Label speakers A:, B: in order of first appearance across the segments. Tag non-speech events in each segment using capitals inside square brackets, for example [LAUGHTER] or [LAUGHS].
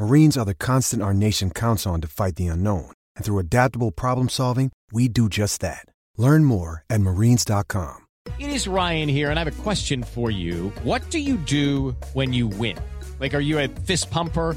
A: Marines are the constant our nation counts on to fight the unknown. And through adaptable problem solving, we do just that. Learn more at marines.com.
B: It is Ryan here, and I have a question for you. What do you do when you win? Like, are you a fist pumper?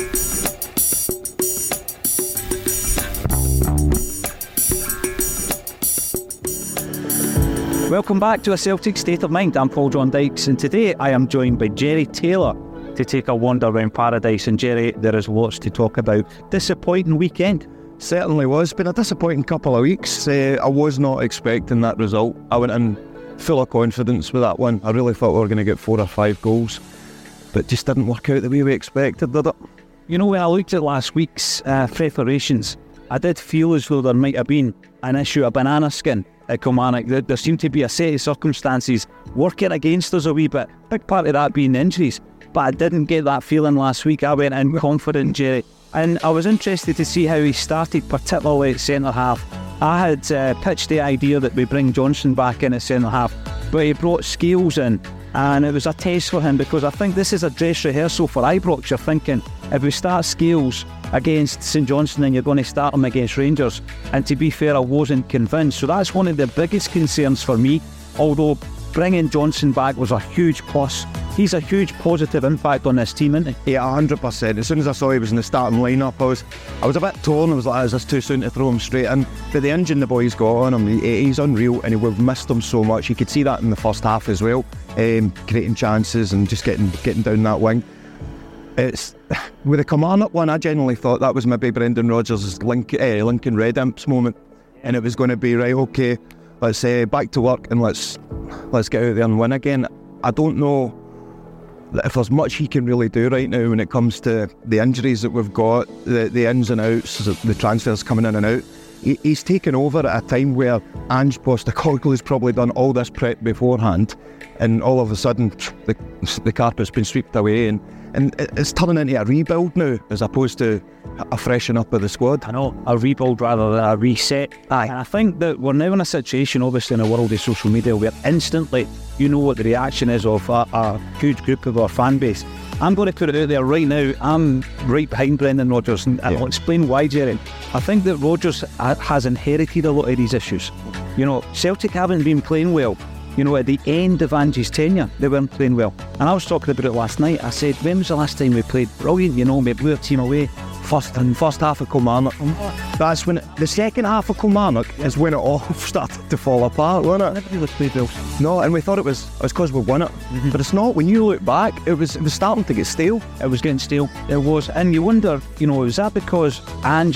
C: Welcome back to A Celtic State of Mind. I'm Paul John Dykes, and today I am joined by Jerry Taylor to take a wander around paradise. And Jerry, there is lots to talk about. Disappointing weekend.
D: Certainly was. Been a disappointing couple of weeks. Uh, I was not expecting that result. I went in full of confidence with that one. I really thought we were going to get four or five goals, but just didn't work out the way we expected, did it?
C: You know, when I looked at last week's uh, preparations, I did feel as though there might have been an issue, a banana skin at Kilmarnock. There, there seemed to be a set of circumstances working against us a wee bit. Big part of that being injuries. But I didn't get that feeling last week. I went in confident, Jerry. And I was interested to see how he started, particularly at centre half. I had uh, pitched the idea that we bring Johnson back in at centre half, but he brought Scales in, and it was a test for him because I think this is a dress rehearsal for Ibrox. You're thinking if we start Scales against St Johnstone, then you're going to start him against Rangers. And to be fair, I wasn't convinced. So that's one of the biggest concerns for me. Although bringing Johnson back was a huge plus. He's a huge positive impact on this team, isn't he?
D: Yeah, hundred percent. As soon as I saw he was in the starting lineup, I was, I was a bit torn. I was like, "Is this too soon to throw him straight in?" But the engine the boy's got on him, he, he's unreal, and we've missed him so much. You could see that in the first half as well, um, creating chances and just getting getting down that wing. It's [SIGHS] with the Kilmarnock one. I generally thought that was maybe Brendan Rodgers' Link, uh, Lincoln Red Imps moment, and it was going to be right. Okay, let's say uh, back to work and let's let's get out there and win again. I don't know if there's much he can really do right now when it comes to the injuries that we've got, the, the ins and outs, the transfers coming in and out. He, he's taken over at a time where Ange Postecoglou has probably done all this prep beforehand, and all of a sudden the, the carpet's been swept away, and, and it's turning into a rebuild now as opposed to a freshen up of the squad.
C: I know, a rebuild rather than a reset.
D: Aye.
C: And I think that we're now in a situation, obviously, in a world of social media where instantly you know what the reaction is of a, a huge group of our fan base. I'm going to put it out there right now. I'm right behind Brendan Rodgers, and I'll explain why, Jerry. I think that Rodgers has inherited a lot of these issues. You know, Celtic haven't been playing well. You know, at the end of Ange's tenure, they weren't playing well. And I was talking about it last night. I said, when was the last time we played brilliant? You know, we blew our team away.
D: First and first half of Kilmarnock. That's when it, the second half of Kilmarnock is when it all [LAUGHS] started to fall apart, wasn't it?
C: Never really played well.
D: No, and we thought it was it was because we won it, but it's not. When you look back, it was it was starting to get stale.
C: It was getting stale. It was, and you wonder, you know, was that because uh,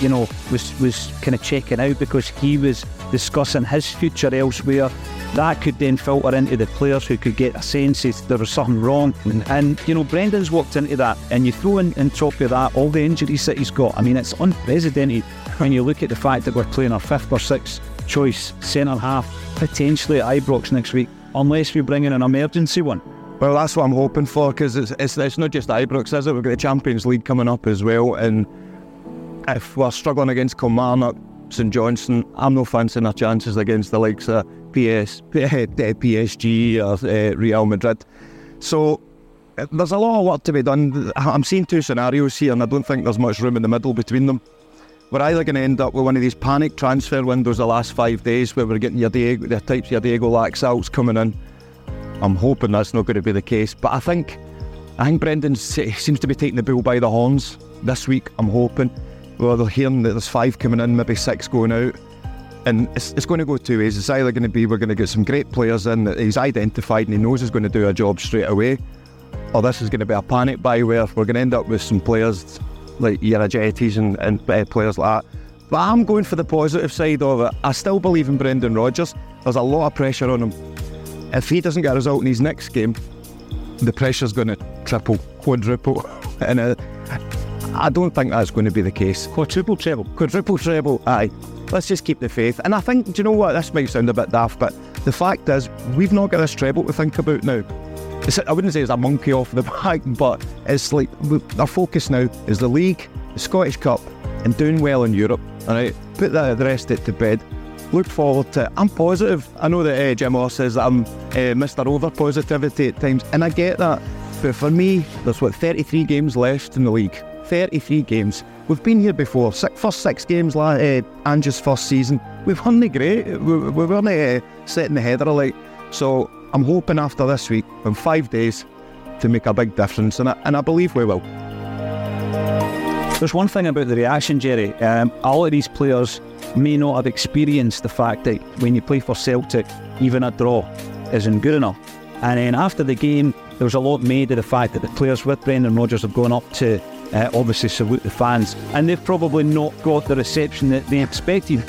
C: you know, was was kind of checking out because he was discussing his future elsewhere. That could then filter into the players who could get a sense that there was something wrong. And, you know, Brendan's walked into that, and you throw in, in top of that all the injuries that he's got. I mean, it's unprecedented when you look at the fact that we're playing our fifth or sixth choice centre half, potentially at Ibrox next week, unless we bring in an emergency one.
D: Well, that's what I'm hoping for because it's, it's it's not just Ibrox, is it? We've got the Champions League coming up as well, and if we're struggling against Kilmarnock, St Johnstone, I'm no fancying our chances against the likes of PS, [LAUGHS] eh, eh, PSG or uh, Real Madrid. So there's a lot of work to be done. I'm seeing two scenarios here, and I don't think there's much room in the middle between them. We're either going to end up with one of these panic transfer windows the last five days where we're getting your Diego, the types of your Diego Laxalts coming in. I'm hoping that's not going to be the case, but I think I think Brendan seems to be taking the bull by the horns this week. I'm hoping. Well, they're hearing that there's five coming in, maybe six going out. And it's, it's going to go two ways. It's either going to be we're going to get some great players in that he's identified and he knows he's going to do a job straight away, or this is going to be a panic buy where we're going to end up with some players like Irajetis and, and uh, players like that. But I'm going for the positive side of it. I still believe in Brendan Rodgers. There's a lot of pressure on him. If he doesn't get a result in his next game, the pressure's going to triple, quadruple. [LAUGHS] and uh, I don't think that's going to be the case.
C: Quadruple treble.
D: Quadruple treble, aye. Let's just keep the faith. And I think, do you know what? This might sound a bit daft, but the fact is, we've not got this treble to think about now. It's, I wouldn't say it's a monkey off the [LAUGHS] back, but it's like our focus now is the league, the Scottish Cup, and doing well in Europe. All right, put that the rest of it to bed. Look forward to. It. I'm positive. I know that uh, Jim Moss says that I'm uh, Mr. Over Positivity at times, and I get that. But for me, there's what 33 games left in the league. 33 games. We've been here before. Six, first six games, like uh, Ange's first season. We've the great. We, we weren't uh, setting the header like. So I'm hoping after this week, in five days, to make a big difference, and I, and I believe we will.
C: There's one thing about the reaction, Jerry. Um, of these players may not have experienced the fact that when you play for Celtic, even a draw isn't good enough. And then after the game, there was a lot made of the fact that the players with Brendan Rodgers have gone up to uh, obviously salute the fans, and they've probably not got the reception that they expected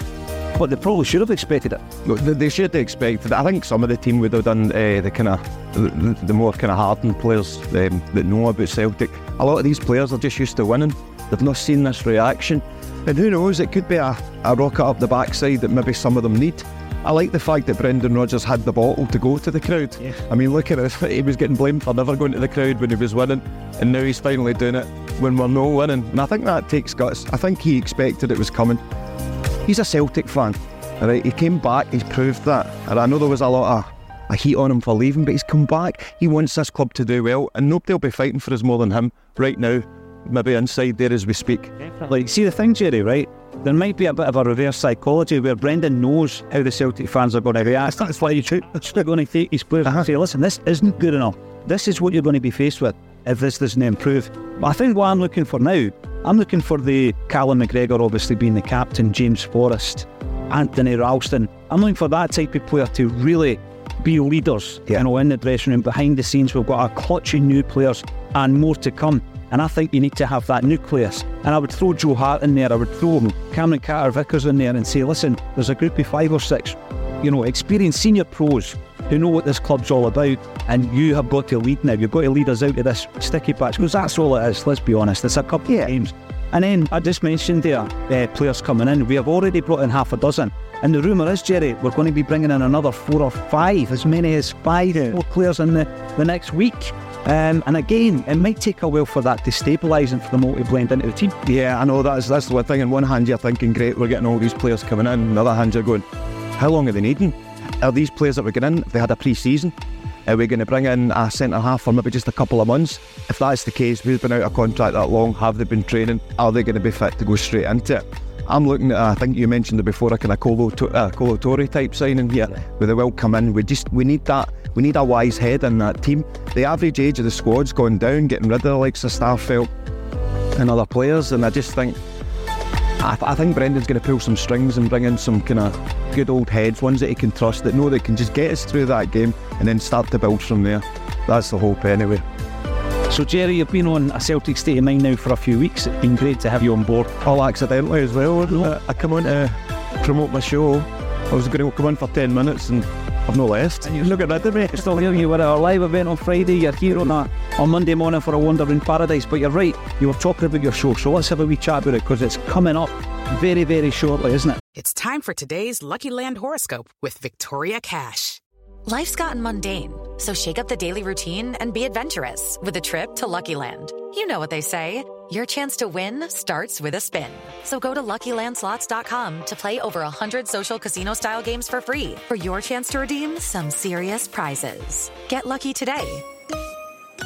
C: but they probably should have expected it.
D: They should have expected it. I think some of the team would have done uh, the kind of the, the, more kind of hardened players um, that know about Celtic. A lot of these players are just used to winning. They've not seen this reaction, and who knows? It could be a, a rocket up the backside that maybe some of them need. I like the fact that Brendan Rodgers had the bottle to go to the crowd. Yeah. I mean, look at it. [LAUGHS] He was getting blamed for never going to the crowd when he was winning, and now he's finally doing it when we're no winning. And I think that takes guts. I think he expected it was coming. He's a Celtic fan. Right, he came back, he's proved that. And I know there was a lot of a heat on him for leaving, but he's come back. He wants this club to do well, and nobody will be fighting for us more than him right now, maybe inside there as we speak.
C: Like, See the thing, Jerry, right? There might be a bit of a reverse psychology where Brendan knows how the Celtic fans are going to react.
D: That's why you
C: They're going to take his players uh-huh. and say, listen, this isn't good enough. This is what you're going to be faced with if this doesn't improve. But I think what I'm looking for now I'm looking for the Callum McGregor, obviously being the captain, James Forrest, Anthony Ralston. I'm looking for that type of player to really be leaders, yeah. you know, in the dressing room. Behind the scenes, we've got a clutch of new players and more to come. And I think you need to have that nucleus. And I would throw Joe Hart in there. I would throw Cameron Carter Vickers in there and say, listen, there's a group of five or six, you know, experienced senior pros who know what this club's all about, and you have got to lead now. You've got to lead us out of this sticky patch because that's all it is. Let's be honest. It's a couple yeah. of games. And then I just mentioned there uh, players coming in. We have already brought in half a dozen. And the rumour is, Jerry, we're going to be bringing in another four or five, as many as five yeah. more players in the, the next week. Um, and again, it might take a while for that to stabilise and for them all to blend into the team.
D: Yeah, I know that's that's the one thing. On one hand, you're thinking, great, we're getting all these players coming in. On the other hand, you're going, how long are they needing? are these players that we're getting in, if they had a pre season, are we going to bring in a centre half for maybe just a couple of months? If that's the case, we've been out of contract that long, have they been training? Are they going to be fit to go straight into it? I'm looking at, I think you mentioned it before, a kind of Kolo, uh, Kolo Touré type signing here, where they will come in. We just we need that. We need a wise head in that team. The average age of the squad's gone down, getting rid of the likes of Starfelt and other players, and I just think I, I think Brendan's going to pull some strings and bring in some kind of good old heads, ones that he can trust, that know they can just get us through that game and then start to build from there. That's the hope, anyway.
C: So, Jerry, you've been on a Celtic state of mind now for a few weeks. It's been great to have you on board.
D: All accidentally as well. No. Uh, I come on to promote my show. I was going to come on for 10 minutes and I've no left.
C: And you're look at rid of me. Still here, you were at our live event on Friday. You're here on a, on Monday morning for a Wandering Paradise. But you're right, you were talking about your show. So let's have a wee chat about it because it's coming up very, very shortly, isn't it?
E: It's time for today's Lucky Land horoscope with Victoria Cash. Life's gotten mundane, so shake up the daily routine and be adventurous with a trip to Lucky Land. You know what they say. Your chance to win starts with a spin. So go to LuckyLandSlots.com to play over 100 social casino-style games for free for your chance to redeem some serious prizes. Get lucky today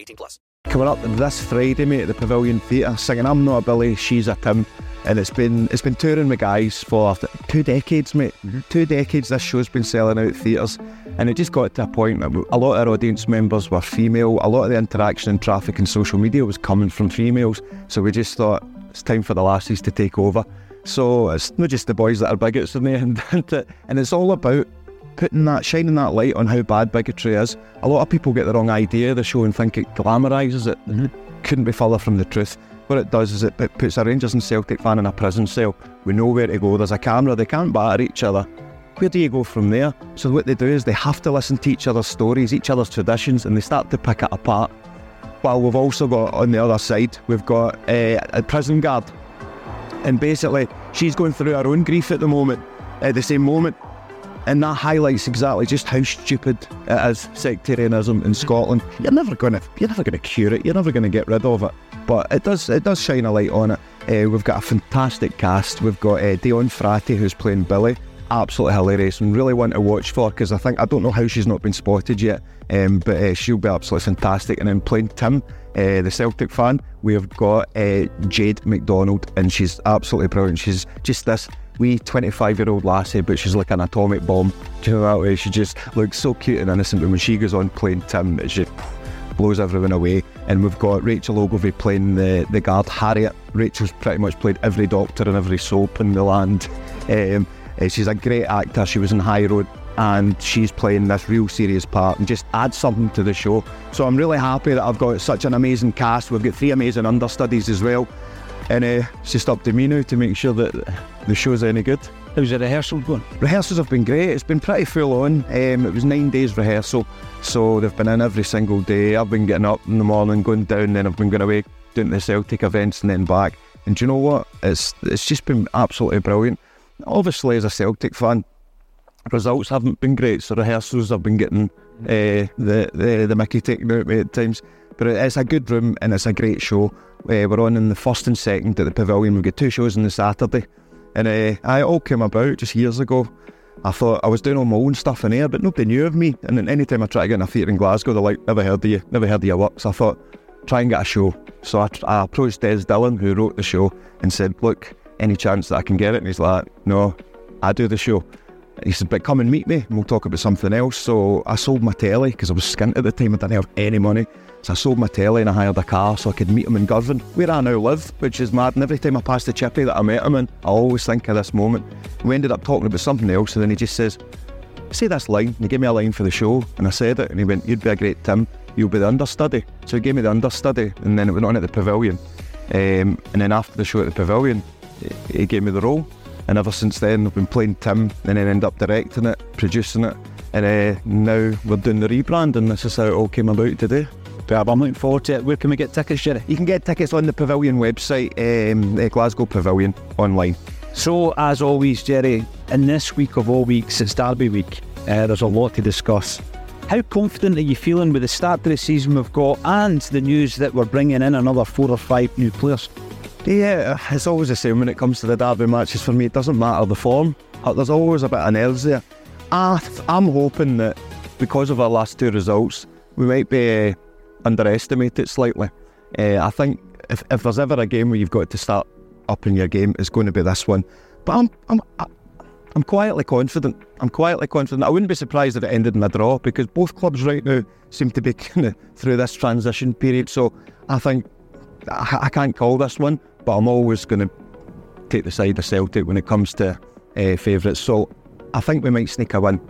F: 18 plus.
D: Coming up this Friday, mate, at the Pavilion Theatre, singing "I'm Not a Billy, She's a Tim," and it's been it's been touring with guys for two decades, mate. Mm-hmm. Two decades. This show's been selling out theatres, and it just got to a point that a lot of our audience members were female. A lot of the interaction and traffic and social media was coming from females. So we just thought it's time for the lassies to take over. So it's not just the boys that are bigots in the end, [LAUGHS] and it's all about putting that, shining that light on how bad bigotry is. A lot of people get the wrong idea of the show and think it glamorises it. Couldn't be further from the truth. What it does is it, it puts a Rangers and Celtic fan in a prison cell. We know where to go. There's a camera. They can't batter each other. Where do you go from there? So what they do is they have to listen to each other's stories, each other's traditions, and they start to pick it apart. While we've also got on the other side, we've got uh, a prison guard. And basically, she's going through her own grief at the moment, at the same moment. And that highlights exactly just how stupid it is, sectarianism in Scotland. You're never gonna you're never gonna cure it, you're never gonna get rid of it. But it does it does shine a light on it. Uh, we've got a fantastic cast. We've got uh, Dion Frati who's playing Billy. Absolutely hilarious and really one to watch for because I think I don't know how she's not been spotted yet, um, but uh, she'll be absolutely fantastic. And then playing Tim, uh, the Celtic fan, we've got uh, Jade McDonald, and she's absolutely brilliant. She's just this wee 25 year old lassie, but she's like an atomic bomb. Do you know that way? She just looks so cute and innocent, but when she goes on playing Tim, it just blows everyone away. And we've got Rachel Ogilvie playing the, the guard Harriet. Rachel's pretty much played every doctor and every soap in the land. Um, uh, she's a great actor. She was in High Road and she's playing this real serious part and just adds something to the show. So I'm really happy that I've got such an amazing cast. We've got three amazing understudies as well. And uh, it's just up to me now to make sure that the show's any good.
C: How's the rehearsal going?
D: Rehearsals have been great. It's been pretty full on. Um, it was nine days rehearsal, so they've been in every single day. I've been getting up in the morning, going down, then I've been going away, doing the Celtic events, and then back. And do you know what? It's it's just been absolutely brilliant. Obviously, as a Celtic fan, results haven't been great, so rehearsals have been getting uh, the, the the Mickey taken out me at times. But it's a good room and it's a great show. Uh, we're on in the first and second at the Pavilion. We've got two shows on the Saturday. And uh, I all came about just years ago. I thought I was doing all my own stuff in there, but nobody knew of me. And then anytime I try to get in a theatre in Glasgow, they're like, never heard of you, never heard of your work. So I thought, try and get a show. So I, I approached Des Dillon, who wrote the show, and said, look, any chance that I can get it? And he's like, no, I do the show. He said, but come and meet me and we'll talk about something else. So I sold my telly because I was skint at the time. I didn't have any money. So I sold my telly and I hired a car so I could meet him in Girvan, where I now live, which is mad. And every time I pass the chippy that I met him in, I always think of this moment. We ended up talking about something else and then he just says, say this line. And he gave me a line for the show and I said it and he went, you'd be a great Tim. You'll be the understudy. So he gave me the understudy and then it went on at the Pavilion. Um, and then after the show at the Pavilion, he gave me the role. And ever since then, I've been playing Tim, and then end up directing it, producing it, and uh, now we're doing the rebrand, and this is how it all came about today.
C: Yeah, I'm looking forward to it. Where can we get tickets, Jerry?
D: You can get tickets on the Pavilion website, um, the Glasgow Pavilion, online.
C: So, as always, Jerry, in this week of all weeks, it's Derby week. Uh, there's a lot to discuss. How confident are you feeling with the start to the season we've got and the news that we're bringing in another four or five new players?
D: Yeah, it's always the same when it comes to the derby matches for me. It doesn't matter the form. Uh, There's always a bit of nerves there. I I'm hoping that because of our last two results, we might be uh, underestimated slightly. Uh, I think if, if there's ever a game where you've got to start upping your game, it's going to be this one. But I'm I'm I'm quietly confident. I'm quietly confident. I wouldn't be surprised if it ended in a draw because both clubs right now seem to be [LAUGHS] kind of through this transition period. So I think I, I can't call this one, but I'm always going to take the side of Celtic when it comes to uh, favourites. So I think we might sneak a win.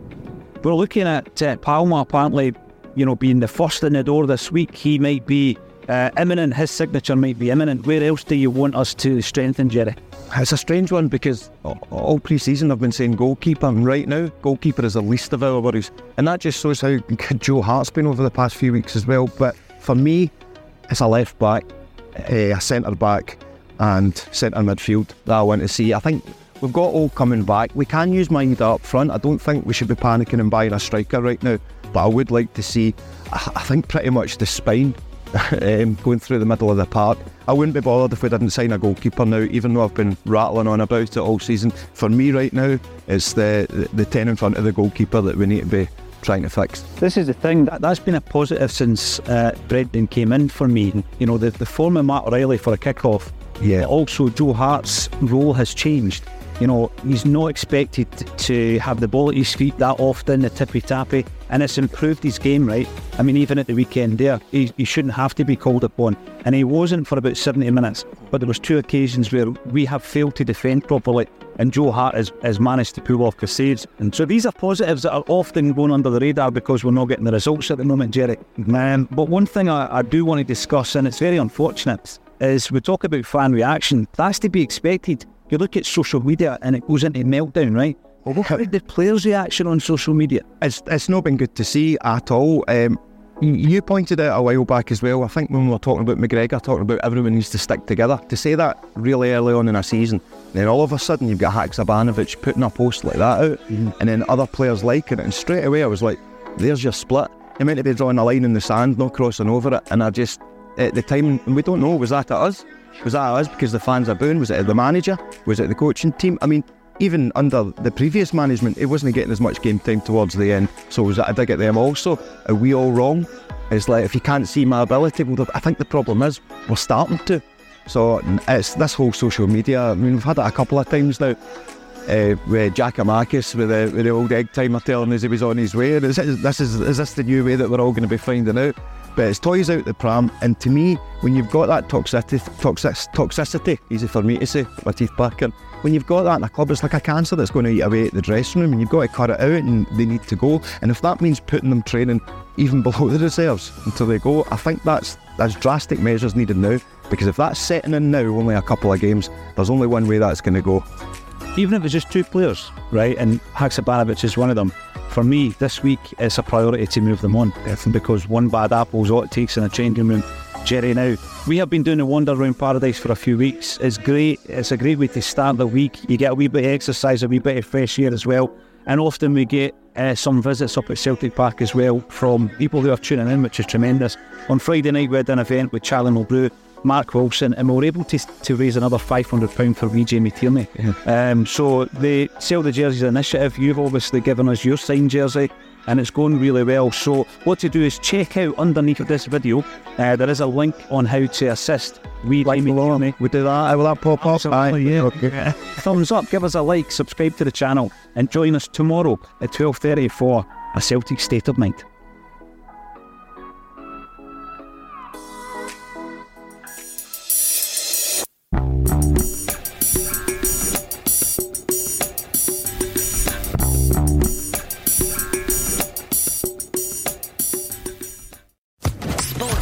C: We're looking at uh, Palma apparently, you know, being the first in the door this week. He might be uh, imminent. His signature might be imminent. Where else do you want us to strengthen, Jerry?
D: It's a strange one because all pre-season I've been saying goalkeeper, and right now goalkeeper is the least of our worries, and that just shows how good [LAUGHS] Joe Hart's been over the past few weeks as well. But for me, it's a left back, a centre back, and centre midfield that I want to see. I think we've got all coming back. We can use Maeda up front. I don't think we should be panicking and buying a striker right now, but I would like to see. I think pretty much the spine [LAUGHS] um, going through the middle of the park. I wouldn't be bothered if we didn't sign a goalkeeper now, even though I've been rattling on about it all season. For me, right now, it's the the ten in front of the goalkeeper that we need to be trying to fix.
C: This is the thing that that's been a positive since uh, Brendan came in for me. You know, the the form of Matt O'Riley for a kick-off.
D: Yeah.
C: Also, Joe Hart's role has changed. You know, he's not expected to have the ball at his feet that often, the tippy tappy, and it's improved his game, right? I mean, even at the weekend there, he, he shouldn't have to be called upon, and he wasn't for about 70 minutes. But there was two occasions where we have failed to defend properly, and Joe Hart has, has managed to pull off the saves. And so these are positives that are often going under the radar because we're not getting the results at the moment, Jerry. Um, but one thing I, I do want to discuss, and it's very unfortunate, is we talk about fan reaction. That's to be expected you look at social media and it goes into meltdown, right? Well, what about the players' reaction on social media?
D: It's it's not been good to see at all. Um, you pointed out a while back as well. I think when we were talking about McGregor, talking about everyone needs to stick together. To say that really early on in a season, then all of a sudden you've got Haksabanovic putting a post like that out, mm-hmm. and then other players liking it, and straight away I was like, "There's your split." You're meant to be drawing a line in the sand, not crossing over it, and I just at the time, and we don't know, was that at us? Was that us because the fans are booing? Was it the manager? Was it the coaching team? I mean, even under the previous management, it wasn't getting as much game time towards the end. So was that a dig at them also? Are we all wrong? It's like if you can't see my ability, well, I think the problem is we're starting to. So it's this whole social media. I mean, we've had it a couple of times now. Uh, with Giakoumakis, with the, with the old egg timer telling us he was on his way. Is this, is, is this the new way that we're all going to be finding out? But it's toys out the pram, and to me, when you've got that toxicity, toxic, toxicity, easy for me to say, my teeth back in. When you've got that in a club, it's like a cancer that's going to eat away at the dressing room, and you've got to cut it out, and they need to go. And if that means putting them training even [LAUGHS] below the reserves until they go, I think that's that's drastic measures needed now. Because if that's setting in now, only a couple of games, there's only one way that's going to go.
C: Even if it's just two players, right? And Haksabanovic is one of them for me, this week it's a priority to move them on because one bad apple is all it takes in a changing room. Jerry, now we have been doing the Wander Round Paradise for a few weeks. It's great. It's a great way to start the week. You get a wee bit of exercise, a wee bit of fresh air as well. And often we get uh, some visits up at Celtic Park as well from people who are tuning in, which is tremendous. On Friday night, we had an event with Charlie Mulgrew Mark Wilson, and we were able to, to raise another £500 for wee Jamie Tierney. Yeah. Um, so the Sell the Jerseys initiative, you've obviously given us your signed jersey and it's going really well. So what to do is check out underneath this video. Uh, there is a link on how to assist wee like Jamie Tierney.
D: We do that. Will that pop up?
C: Aye. Yeah. Okay. [LAUGHS] Thumbs up. Give us a like. Subscribe to the channel and join us tomorrow at 12:30 for a Celtic State of Mind.